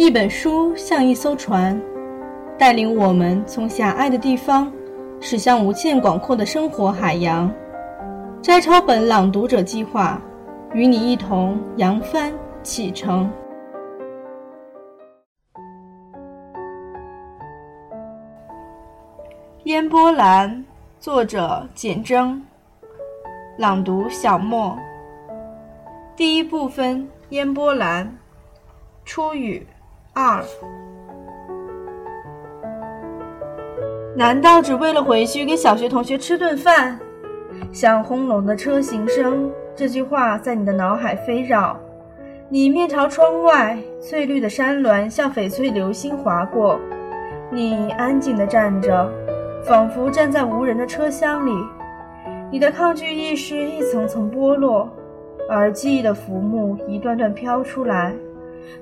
一本书像一艘船，带领我们从狭隘的地方驶向无限广阔的生活海洋。摘抄本朗读者计划，与你一同扬帆启程。烟波兰，作者简征，朗读小莫。第一部分：烟波兰，初雨二。难道只为了回去给小学同学吃顿饭？像轰隆的车行声，这句话在你的脑海飞绕。你面朝窗外，翠绿的山峦像翡翠流星划过。你安静地站着。仿佛站在无人的车厢里，你的抗拒意识一层层剥落，而记忆的浮木一段段飘出来，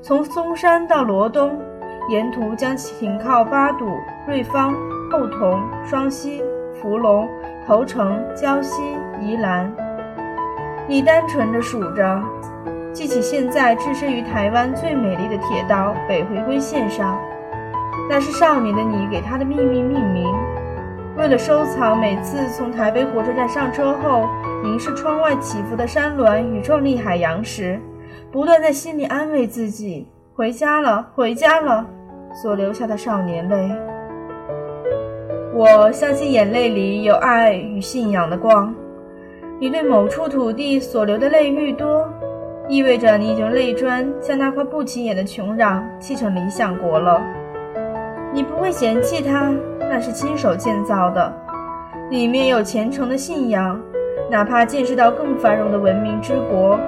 从嵩山到罗东，沿途将停靠八堵、瑞芳、后同、双溪、福隆、头城、胶西、宜兰。你单纯的数着，记起现在置身于台湾最美丽的铁道北回归线上，那是少年的你给他的秘密命名。为了收藏每次从台北火车站上车后，凝视窗外起伏的山峦与壮丽海洋时，不断在心里安慰自己：回家了，回家了。所流下的少年泪。我相信眼泪里有爱与信仰的光。你对某处土地所流的泪愈多，意味着你已经泪砖将那块不起眼的穷壤砌成理想国了。你不会嫌弃它。那是亲手建造的，里面有虔诚的信仰，哪怕见识到更繁荣的文明之国，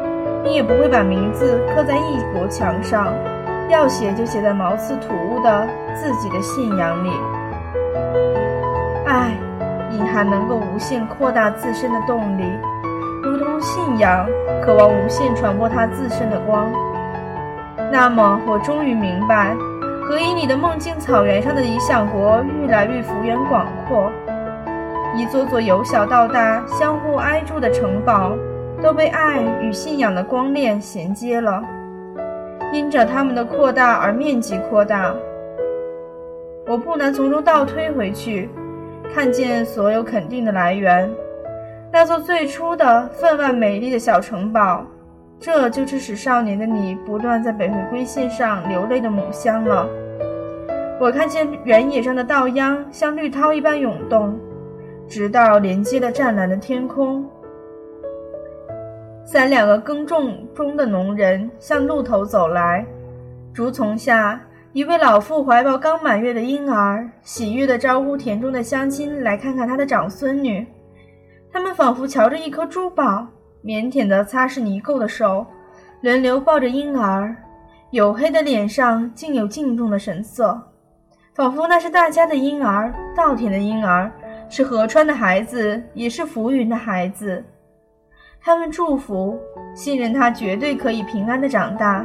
你也不会把名字刻在异国墙上，要写就写在毛刺土屋的自己的信仰里。爱，隐含能够无限扩大自身的动力，如同信仰渴望无限传播它自身的光。那么，我终于明白。何以你的梦境草原上的理想国愈来愈幅员广阔？一座座由小到大相互挨住的城堡，都被爱与信仰的光链衔接了，因着它们的扩大而面积扩大。我不难从中倒推回去，看见所有肯定的来源，那座最初的分外美丽的小城堡。这就是使少年的你不断在北回归线上流泪的母乡了。我看见原野上的稻秧像绿涛一般涌动，直到连接了湛蓝的天空。三两个耕种中的农人向路头走来，竹丛下，一位老妇怀抱刚满月的婴儿，喜悦地招呼田中的乡亲来看看她的长孙女。他们仿佛瞧着一颗珠宝。腼腆地擦拭泥垢的手，轮流抱着婴儿，黝黑的脸上竟有敬重的神色，仿佛那是大家的婴儿，稻田的婴儿，是河川的孩子，也是浮云的孩子。他们祝福，信任他绝对可以平安的长大。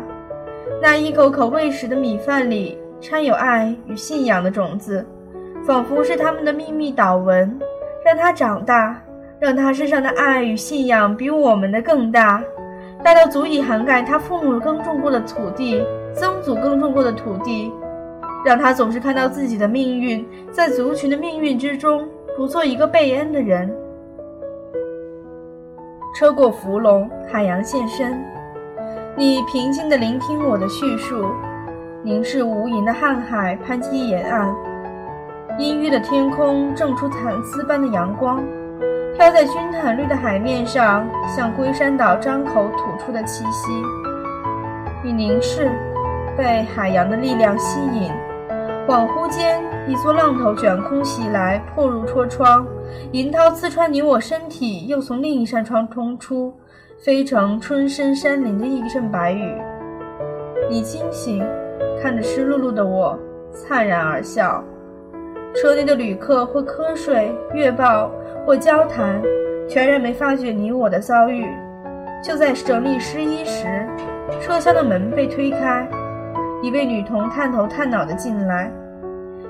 那一口口喂食的米饭里掺有爱与信仰的种子，仿佛是他们的秘密祷文，让他长大。让他身上的爱与信仰比我们的更大，大到足以涵盖他父母耕种过的土地、曾祖耕种过的土地。让他总是看到自己的命运在族群的命运之中，不做一个被恩的人。车过芙蓉，海洋现身，你平静地聆听我的叙述，凝视无垠的瀚海攀击沿岸，阴郁的天空正出蚕丝般的阳光。飘在军毯绿的海面上，像龟山岛张口吐出的气息。你凝视，被海洋的力量吸引。恍惚间，一座浪头卷空袭来，破入戳窗，银涛刺穿你我身体，又从另一扇窗冲出，飞成春深山林的一阵白雨。你惊醒，看着湿漉漉的我，灿然而笑。车内的旅客或瞌睡，月报。或交谈，全然没发觉你我的遭遇。就在整理湿衣时，车厢的门被推开，一位女童探头探脑地进来。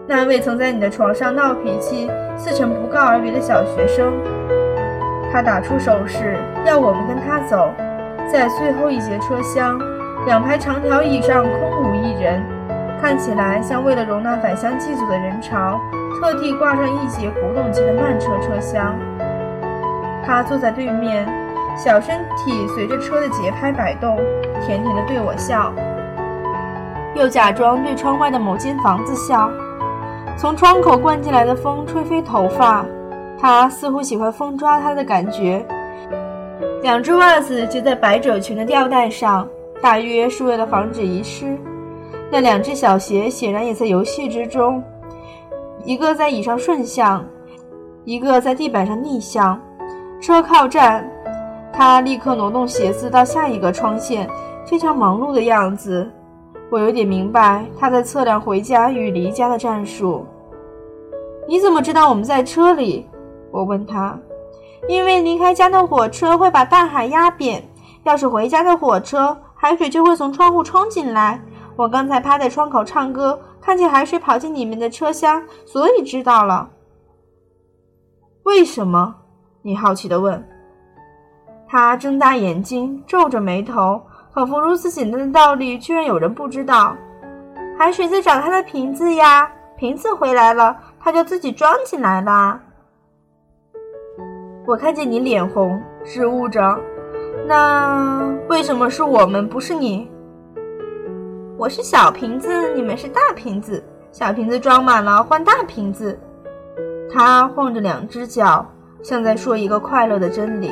那位曾在你的床上闹脾气、似成不告而别的小学生，他打出手势，要我们跟他走。在最后一节车厢，两排长条椅上空无一人，看起来像为了容纳返乡祭祖的人潮，特地挂上一节古董级的慢车车厢。他坐在对面，小身体随着车的节拍摆动，甜甜的对我笑，又假装对窗外的某间房子笑。从窗口灌进来的风吹飞头发，他似乎喜欢风抓他的感觉。两只袜子结在百褶裙的吊带上，大约是为了防止遗失。那两只小鞋显然也在游戏之中，一个在椅上顺向，一个在地板上逆向。车靠站，他立刻挪动鞋子到下一个窗线，非常忙碌的样子。我有点明白他在测量回家与离家的战术。你怎么知道我们在车里？我问他。因为离开家的火车会把大海压扁，要是回家的火车，海水就会从窗户冲进来。我刚才趴在窗口唱歌，看见海水跑进你们的车厢，所以知道了。为什么？你好奇地问。他睁大眼睛，皱着眉头，仿佛如此简单的道理，居然有人不知道。海水在找他的瓶子呀，瓶子回来了，他就自己装进来了。我看见你脸红，支吾着。那为什么是我们，不是你？我是小瓶子，你们是大瓶子。小瓶子装满了，换大瓶子。他晃着两只脚，像在说一个快乐的真理。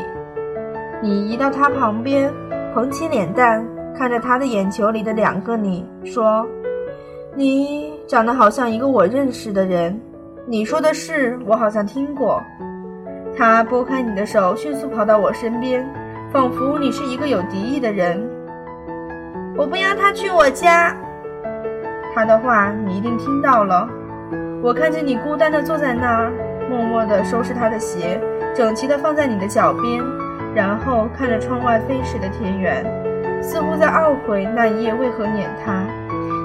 你移到他旁边，捧起脸蛋，看着他的眼球里的两个你，说：“你长得好像一个我认识的人。你说的是，我好像听过。”他拨开你的手，迅速跑到我身边，仿佛你是一个有敌意的人。我不要他去我家。他的话你一定听到了。我看见你孤单地坐在那儿，默默地收拾他的鞋，整齐地放在你的脚边，然后看着窗外飞驰的田园，似乎在懊悔那一夜为何撵他。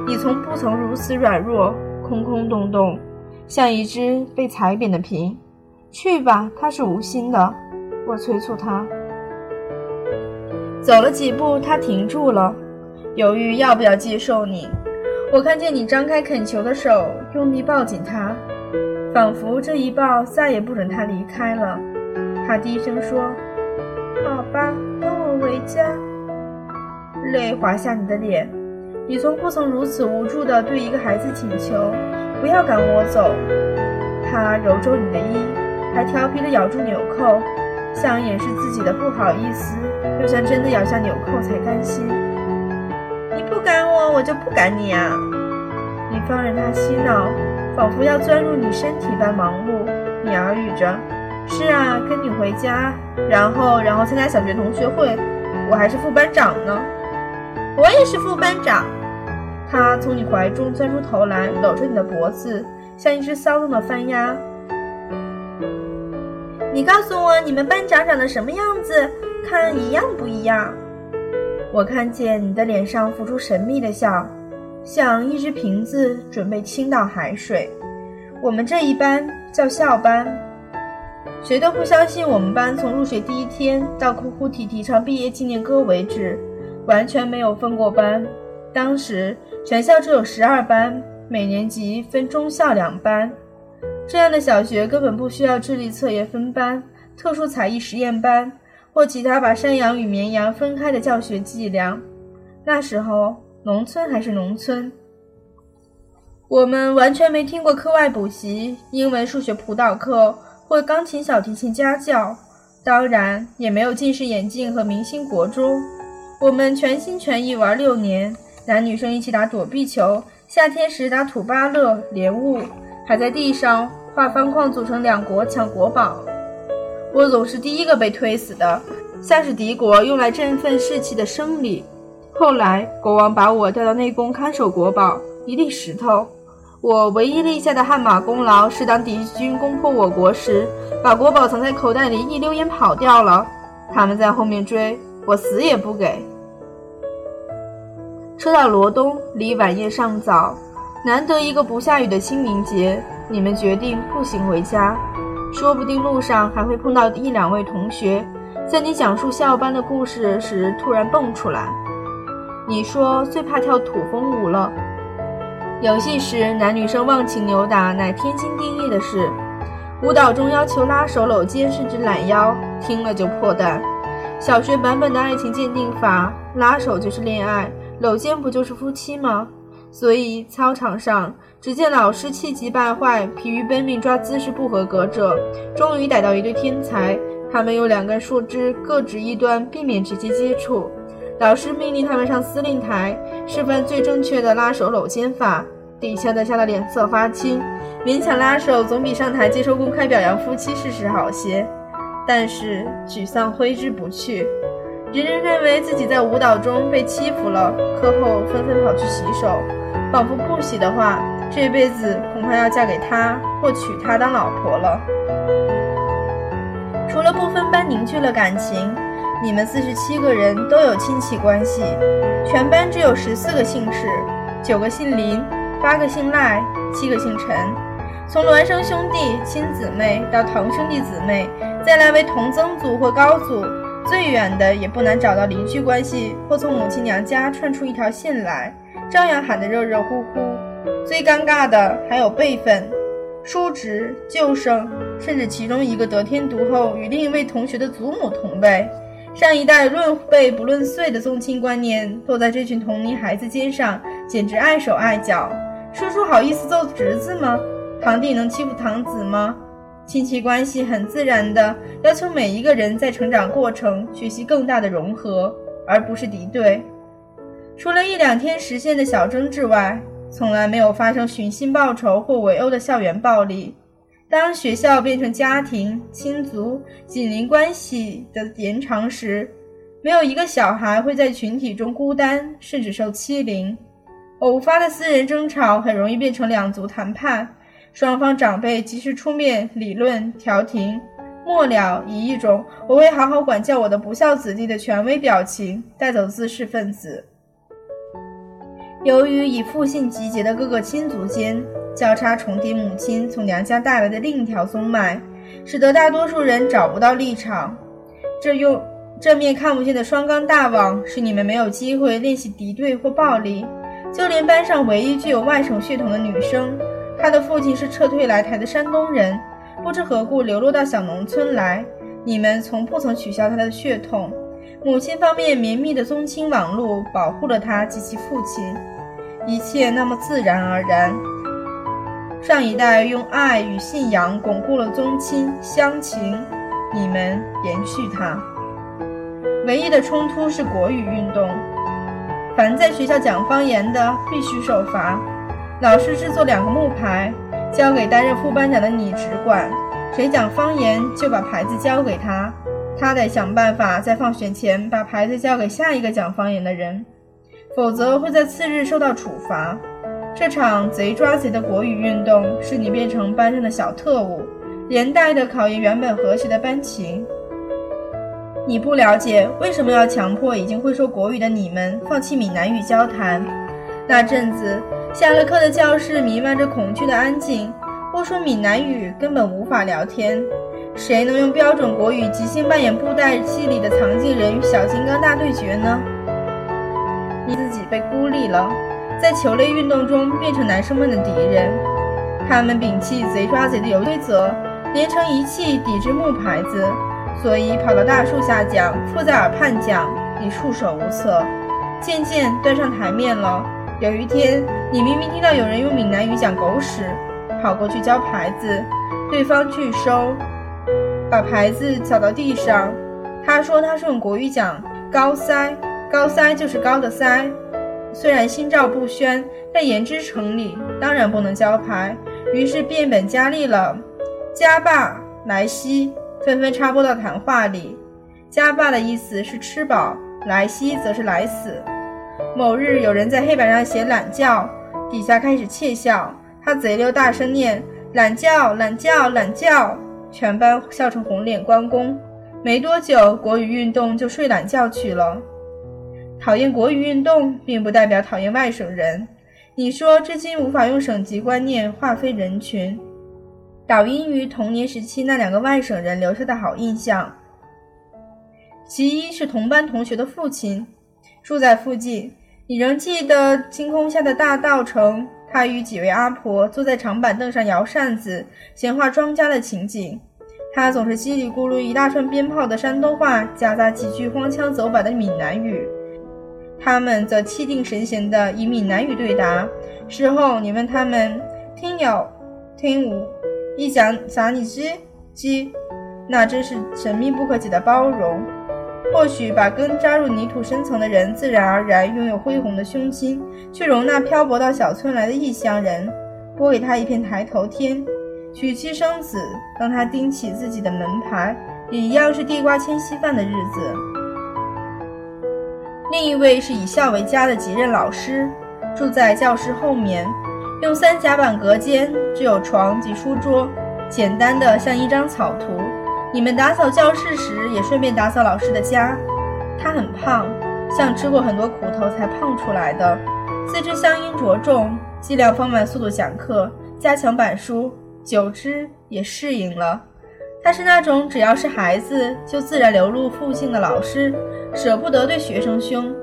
你从不曾如此软弱，空空洞洞，像一只被踩扁的瓶。去吧，他是无心的。我催促他。走了几步，他停住了，犹豫要不要接受你。我看见你张开恳求的手，用力抱紧他，仿佛这一抱再也不准他离开了。他低声说：“好吧，跟我回家。”泪滑下你的脸。你从不曾如此无助的对一个孩子请求：“不要赶我走。”他揉皱你的衣。还调皮的咬住纽扣，想掩饰自己的不好意思，又像真的咬下纽扣才甘心。你不赶我，我就不赶你啊！你放任他嬉闹，仿佛要钻入你身体般忙碌。你耳语着：“是啊，跟你回家，然后然后参加小学同学会。我还是副班长呢。我也是副班长。”他从你怀中钻出头来，搂着你的脖子，像一只骚动的番鸭。你告诉我，你们班长长得什么样子？看一样不一样？我看见你的脸上浮出神秘的笑，像一只瓶子准备倾倒海水。我们这一班叫校班，谁都不相信我们班从入学第一天到哭哭啼啼唱毕业纪念歌为止，完全没有分过班。当时全校只有十二班，每年级分中校两班。这样的小学根本不需要智力测验分班、特殊才艺实验班或其他把山羊与绵羊分开的教学伎俩。那时候，农村还是农村，我们完全没听过课外补习、英文、数学辅导课或钢琴、小提琴家教，当然也没有近视眼镜和明星国中。我们全心全意玩六年，男女生一起打躲避球，夏天时打土巴勒、莲雾，还在地上。画方框组成两国抢国宝，我总是第一个被推死的，像是敌国用来振奋士气的生理。后来国王把我调到内宫看守国宝，一粒石头。我唯一立下的汗马功劳是当敌军攻破我国时，把国宝藏在口袋里，一溜烟跑掉了。他们在后面追，我死也不给。车到罗东，离晚宴尚早，难得一个不下雨的清明节。你们决定步行回家，说不定路上还会碰到一两位同学，在你讲述校班的故事时突然蹦出来。你说最怕跳土风舞了，游戏时男女生忘情扭打乃天经地义的事。舞蹈中要求拉手、搂肩，甚至揽腰，听了就破蛋。小学版本的爱情鉴定法，拉手就是恋爱，搂肩不就是夫妻吗？所以操场上，只见老师气急败坏、疲于奔命抓姿势不合格者，终于逮到一对天才。他们用两根树枝各指一端，避免直接接触。老师命令他们上司令台，示范最正确的拉手搂肩法。底下的吓得脸色发青，勉强拉手总比上台接受公开表扬夫妻事实好些。但是沮丧挥之不去，人人认为自己在舞蹈中被欺负了，课后纷纷跑去洗手，仿佛不洗的话，这辈子恐怕要嫁给他或娶她当老婆了。除了不分班凝聚了感情，你们四十七个人都有亲戚关系，全班只有十四个姓氏，九个姓林。八个姓赖，七个姓陈，从孪生兄弟、亲姊妹到堂兄弟姊妹，再来为同曾祖或高祖，最远的也不难找到邻居关系，或从母亲娘家串出一条线来，照样喊得热热乎乎。最尴尬的还有辈分，叔侄、舅甥，甚至其中一个得天独厚，与另一位同学的祖母同辈。上一代论辈不论岁的宗亲观念，落在这群同龄孩子肩上，简直碍手碍脚。叔叔好意思揍侄子吗？堂弟能欺负堂子吗？亲戚关系很自然的要求每一个人在成长过程学习更大的融合，而不是敌对。除了一两天实现的小争执外，从来没有发生寻衅报仇或围殴的校园暴力。当学校变成家庭、亲族、紧邻关系的延长时，没有一个小孩会在群体中孤单，甚至受欺凌。偶发的私人争吵很容易变成两族谈判，双方长辈及时出面理论调停，末了以一种“我会好好管教我的不孝子弟”的权威表情带走滋事分子。由于以父姓集结的各个亲族间交叉重叠，母亲从娘家带来的另一条宗脉，使得大多数人找不到立场。这用这面看不见的双钢大网，使你们没有机会练习敌对或暴力。就连班上唯一具有外省血统的女生，她的父亲是撤退来台的山东人，不知何故流落到小农村来。你们从不曾取消他的血统，母亲方面绵密的宗亲网络保护了他及其父亲，一切那么自然而然。上一代用爱与信仰巩固了宗亲乡情，你们延续它。唯一的冲突是国语运动。凡在学校讲方言的，必须受罚。老师制作两个木牌，交给担任副班长的你只管。谁讲方言，就把牌子交给他，他得想办法在放学前把牌子交给下一个讲方言的人，否则会在次日受到处罚。这场贼抓贼的国语运动，使你变成班上的小特务，连带的考验原本和谐的班情。你不了解为什么要强迫已经会说国语的你们放弃闽南语交谈？那阵子下了课的教室弥漫着恐惧的安静，不说闽南语根本无法聊天。谁能用标准国语即兴扮演布袋戏里的藏镜人与小金刚大对决呢？你自己被孤立了，在球类运动中变成男生们的敌人。他们摒弃贼抓贼的游戏规则，连成一气抵制木牌子。所以跑到大树下讲，附在耳畔讲，你束手无策。渐渐端上台面了。有一天，你明明听到有人用闽南语讲狗屎，跑过去交牌子，对方拒收，把牌子扫到地上。他说他是用国语讲高塞，高塞就是高的塞。虽然心照不宣，但言之成理，当然不能交牌。于是变本加厉了，加霸莱西。纷纷插播到谈话里，家霸的意思是吃饱，莱西则是来死。某日有人在黑板上写懒觉，底下开始窃笑，他贼溜大声念懒觉懒觉懒觉，全班笑成红脸关公。没多久，国语运动就睡懒觉去了。讨厌国语运动，并不代表讨厌外省人。你说至今无法用省级观念划分人群。导因于童年时期那两个外省人留下的好印象。其一是同班同学的父亲，住在附近。你仍记得星空下的大稻城，他与几位阿婆坐在长板凳上摇扇子，闲话庄稼的情景。他总是叽里咕噜一大串鞭炮的山东话，夹杂几句荒腔走板的闽南语。他们则气定神闲地以闽南语对答。事后你问他们听有听无，一讲啥你知知，那真是神秘不可解的包容。或许把根扎入泥土深层的人，自然而然拥有恢宏的胸襟，去容纳漂泊到小村来的异乡人，拨给他一片抬头天。娶妻生子，当他钉起自己的门牌，也一样是地瓜牵稀饭的日子。另一位是以孝为家的几任老师，住在教室后面，用三夹板隔间，只有床及书桌，简单的像一张草图。你们打扫教室时，也顺便打扫老师的家。他很胖，像吃过很多苦头才胖出来的，四肢相应着重，尽量放慢速度讲课，加强板书，久之也适应了。他是那种只要是孩子就自然流露父性的老师，舍不得对学生凶。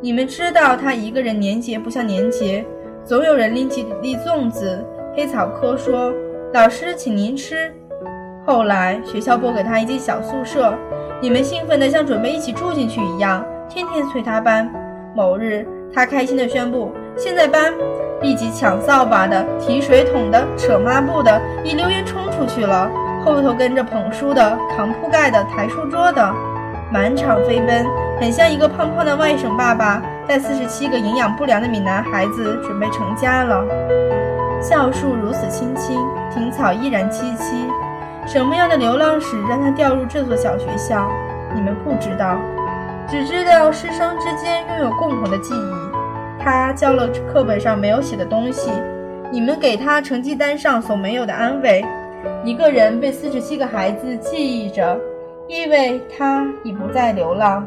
你们知道他一个人年节不像年节，总有人拎起一粒粽子，黑草科说：“老师，请您吃。”后来学校拨给他一间小宿舍，你们兴奋得像准备一起住进去一样，天天催他搬。某日，他开心地宣布：“现在搬！”立即抢扫把的、提水桶的、扯抹布的，一溜烟冲出去了。后头跟着捧书的、扛铺盖的、抬书桌的，满场飞奔，很像一个胖胖的外省爸爸带四十七个营养不良的闽南孩子准备成家了。校树如此青青，庭草依然萋萋。什么样的流浪史让他调入这座小学校？你们不知道，只知道师生之间拥有共同的记忆。他教了课本上没有写的东西，你们给他成绩单上所没有的安慰。一个人被四十七个孩子记忆着，意味他已不再流浪，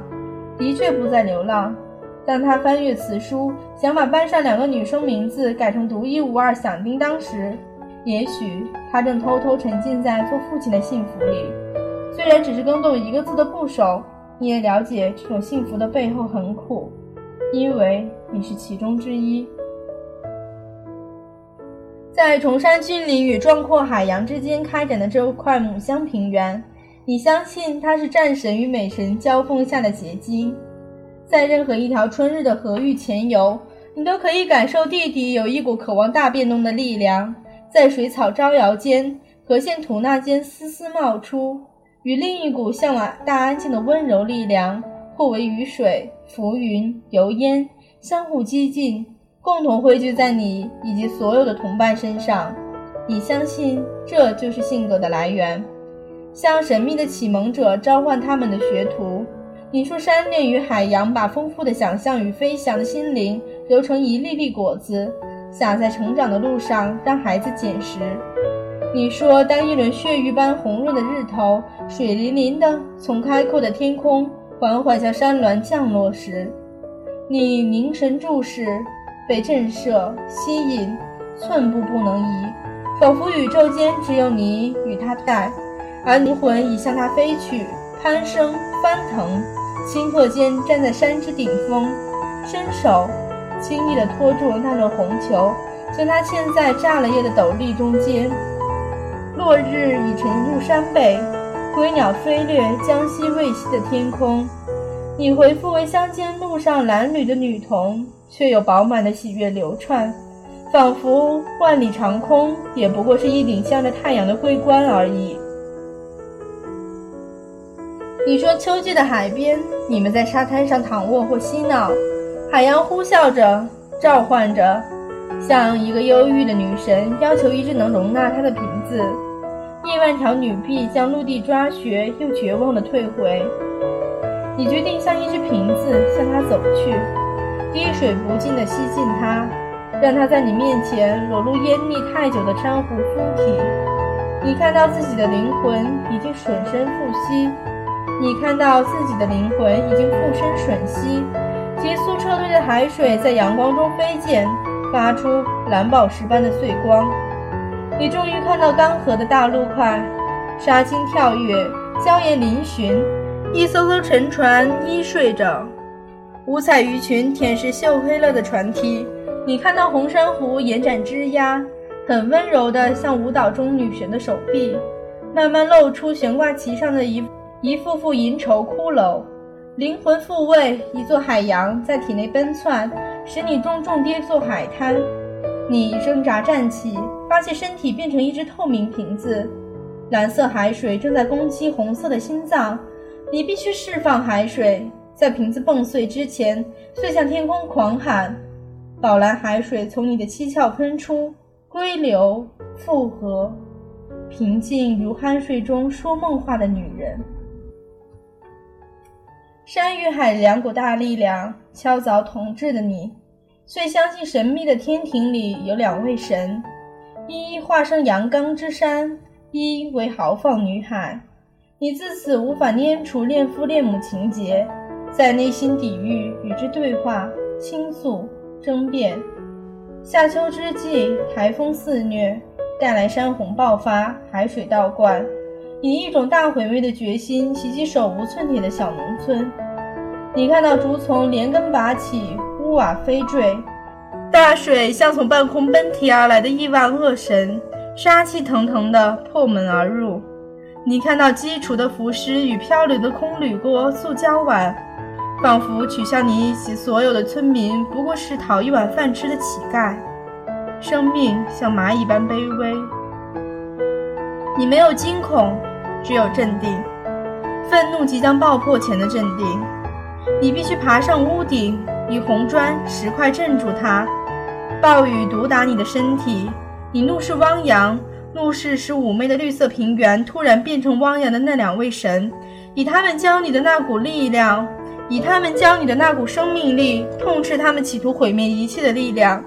的确不再流浪。当他翻阅词书，想把班上两个女生名字改成独一无二响叮当时。也许他正偷偷沉浸在做父亲的幸福里，虽然只是更动一个字的部首，你也了解这种幸福的背后很苦，因为你是其中之一。在崇山峻岭与壮阔海洋之间开展的这块母乡平原，你相信它是战神与美神交锋下的结晶。在任何一条春日的河域潜游，你都可以感受地底有一股渴望大变动的力量。在水草招摇间，河线吐纳间丝丝冒出，与另一股向往大安静的温柔力量，互为雨水、浮云、油烟，相互激进，共同汇聚在你以及所有的同伴身上。你相信这就是性格的来源，像神秘的启蒙者召唤他们的学徒。你说山恋与海洋把丰富的想象与飞翔的心灵揉成一粒粒果子。洒在成长的路上，让孩子捡拾。你说，当一轮血玉般红润的日头，水淋淋的从开阔的天空缓缓向山峦降落时，你凝神注视，被震慑、吸引，寸步不能移，仿佛宇宙间只有你与他在，而灵魂已向他飞去，攀升、翻腾，顷刻间站在山之顶峰，伸手。轻易地托住那轮红球，将它嵌在炸了叶的斗笠中间。落日已沉入山背，归鸟飞掠江西未西的天空。你回复为乡间路上褴褛的女童，却有饱满的喜悦流窜，仿佛万里长空也不过是一顶向着太阳的桂冠而已。你说秋季的海边，你们在沙滩上躺卧或嬉闹。海洋呼啸着，召唤着，像一个忧郁的女神，要求一只能容纳她的瓶子。亿万条女臂将陆地抓学，又绝望地退回。你决定像一只瓶子向它走去，滴水不进地吸进它，让它在你面前裸露烟腻太久的珊瑚肤体。你看到自己的灵魂已经吮身复息，你看到自己的灵魂已经附身吮吸。急速撤退的海水在阳光中飞溅，发出蓝宝石般的碎光。你终于看到干涸的大陆块，沙鲸跳跃，礁岩嶙峋，一艘艘沉船依睡着，五彩鱼群舔舐锈黑了的船梯，你看到红珊瑚延展枝桠，很温柔的像舞蹈中女神的手臂，慢慢露出悬挂其上的一一副副银绸骷髅。灵魂复位，一座海洋在体内奔窜，使你重重跌坐海滩。你挣扎站起，发现身体变成一只透明瓶子，蓝色海水正在攻击红色的心脏。你必须释放海水，在瓶子蹦碎之前，遂向天空狂喊：“宝蓝海水从你的七窍喷出，归流复合，平静如酣睡中说梦话的女人。”山与海两股大力量敲凿统治的你，遂相信神秘的天庭里有两位神，一化生阳刚之山，一为豪放女海。你自此无法拈除恋父恋母情结，在内心抵御与之对话、倾诉、争辩。夏秋之际，台风肆虐，带来山洪爆发，海水倒灌，以一种大毁灭的决心袭击手无寸铁的小农村。你看到竹丛连根拔起，屋瓦飞坠，大水像从半空奔啼而来的亿万恶神，杀气腾腾地破门而入。你看到基础的浮尸与漂流的空铝锅、塑胶碗，仿佛取笑你一起所有的村民不过是讨一碗饭吃的乞丐，生命像蚂蚁般卑微。你没有惊恐，只有镇定，愤怒即将爆破前的镇定。你必须爬上屋顶，以红砖石块镇住它。暴雨毒打你的身体，你怒视汪洋。怒视使妩媚的绿色平原突然变成汪洋的那两位神，以他们教你的那股力量，以他们教你的那股生命力，痛斥他们企图毁灭一切的力量。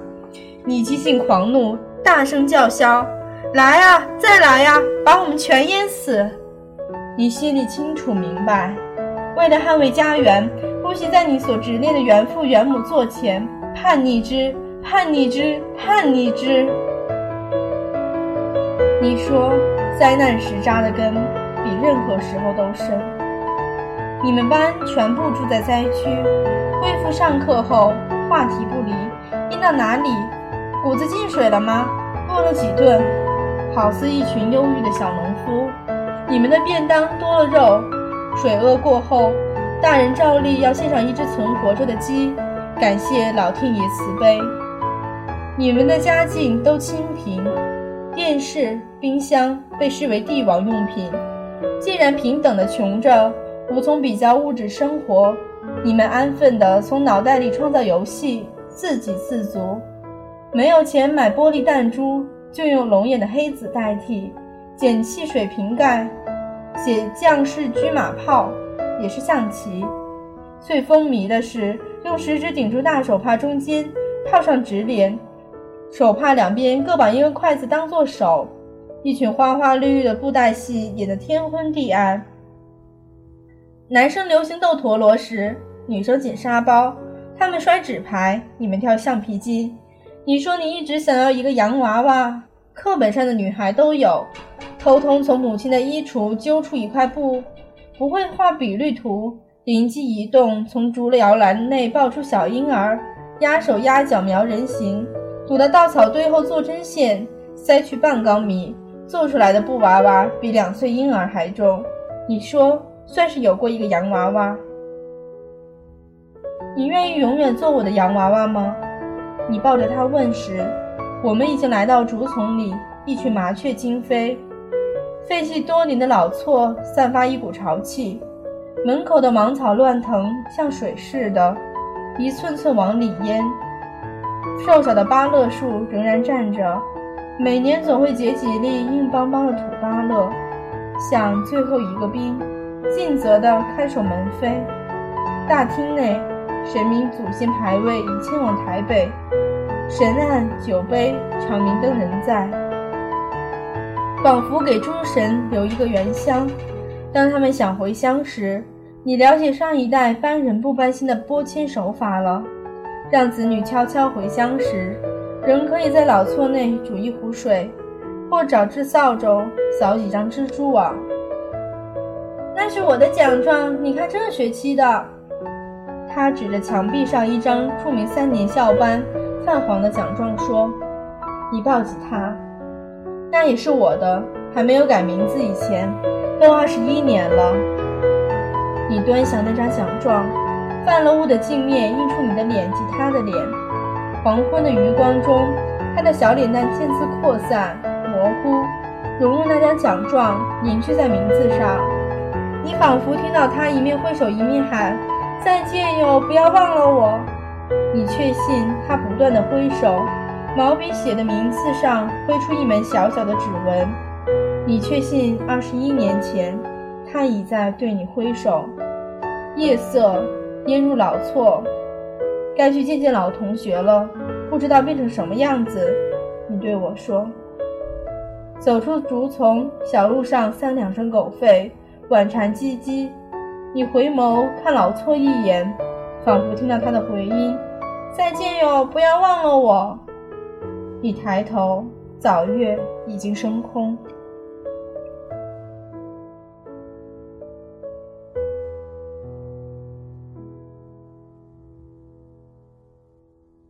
你激进狂怒，大声叫嚣：“来啊，再来呀，把我们全淹死！”你心里清楚明白，为了捍卫家园，不惜在你所执念的原父原母座前叛逆之，叛逆之，叛逆之。你说，灾难时扎的根比任何时候都深。你们班全部住在灾区，恢复上课后话题不离。阴到哪里？谷子进水了吗？饿了几顿？好似一群忧郁的小农夫。你们的便当多了肉。水饿过后，大人照例要献上一只存活着的鸡，感谢老天爷慈悲。你们的家境都清贫。电视、冰箱被视为帝王用品。既然平等的穷着，无从比较物质生活，你们安分的从脑袋里创造游戏，自给自足。没有钱买玻璃弹珠，就用龙眼的黑子代替，捡汽水瓶盖，写将士车马炮，也是象棋。最风靡的是用食指顶住大手帕中间，套上纸脸。手帕两边各绑一根筷子当做手，一群花花绿绿的布袋戏演得天昏地暗。男生流行斗陀螺时，女生捡沙包，他们摔纸牌，你们跳橡皮筋。你说你一直想要一个洋娃娃，课本上的女孩都有。偷偷从母亲的衣橱揪出一块布，不会画比率图，灵机一动，从竹摇篮内抱出小婴儿，压手压脚描人形。堵到稻草堆后做针线，塞去半缸米，做出来的布娃娃比两岁婴儿还重。你说算是有过一个洋娃娃？你愿意永远做我的洋娃娃吗？你抱着它问时，我们已经来到竹丛里，一群麻雀惊飞，废弃多年的老厝散发一股潮气，门口的芒草乱藤像水似的，一寸寸往里淹。瘦小的芭乐树仍然站着，每年总会结几粒硬邦邦的土芭乐，像最后一个兵，尽责地看守门扉。大厅内，神明祖先牌位已迁往台北，神案酒杯长明灯仍在，仿佛给诸神留一个原乡。当他们想回乡时，你了解上一代搬人不搬心的拨迁手法了。让子女悄悄回乡时，仍可以在老厝内煮一壶水，或找只扫帚扫几张蜘蛛网。那是我的奖状，你看这学期的。他指着墙壁上一张著名三年校班、泛黄的奖状，说：“你抱起它，那也是我的。还没有改名字以前，都二十一年了。”你端详那张奖状，泛了雾的镜面映出你的脸及他的脸。黄昏的余光中，他的小脸蛋渐次扩散、模糊，融入那张奖状，凝聚在名字上。你仿佛听到他一面挥手一面喊：“再见哟，不要忘了我。”你确信他不断的挥手，毛笔写的名字上挥出一枚小小的指纹。你确信二十一年前。他已在对你挥手，夜色烟入老错，该去见见老同学了，不知道变成什么样子。你对我说。走出竹丛，小路上三两声狗吠，晚蝉唧唧。你回眸看老错一眼，仿佛听到他的回音：“再见哟，不要忘了我。”你抬头，早月已经升空。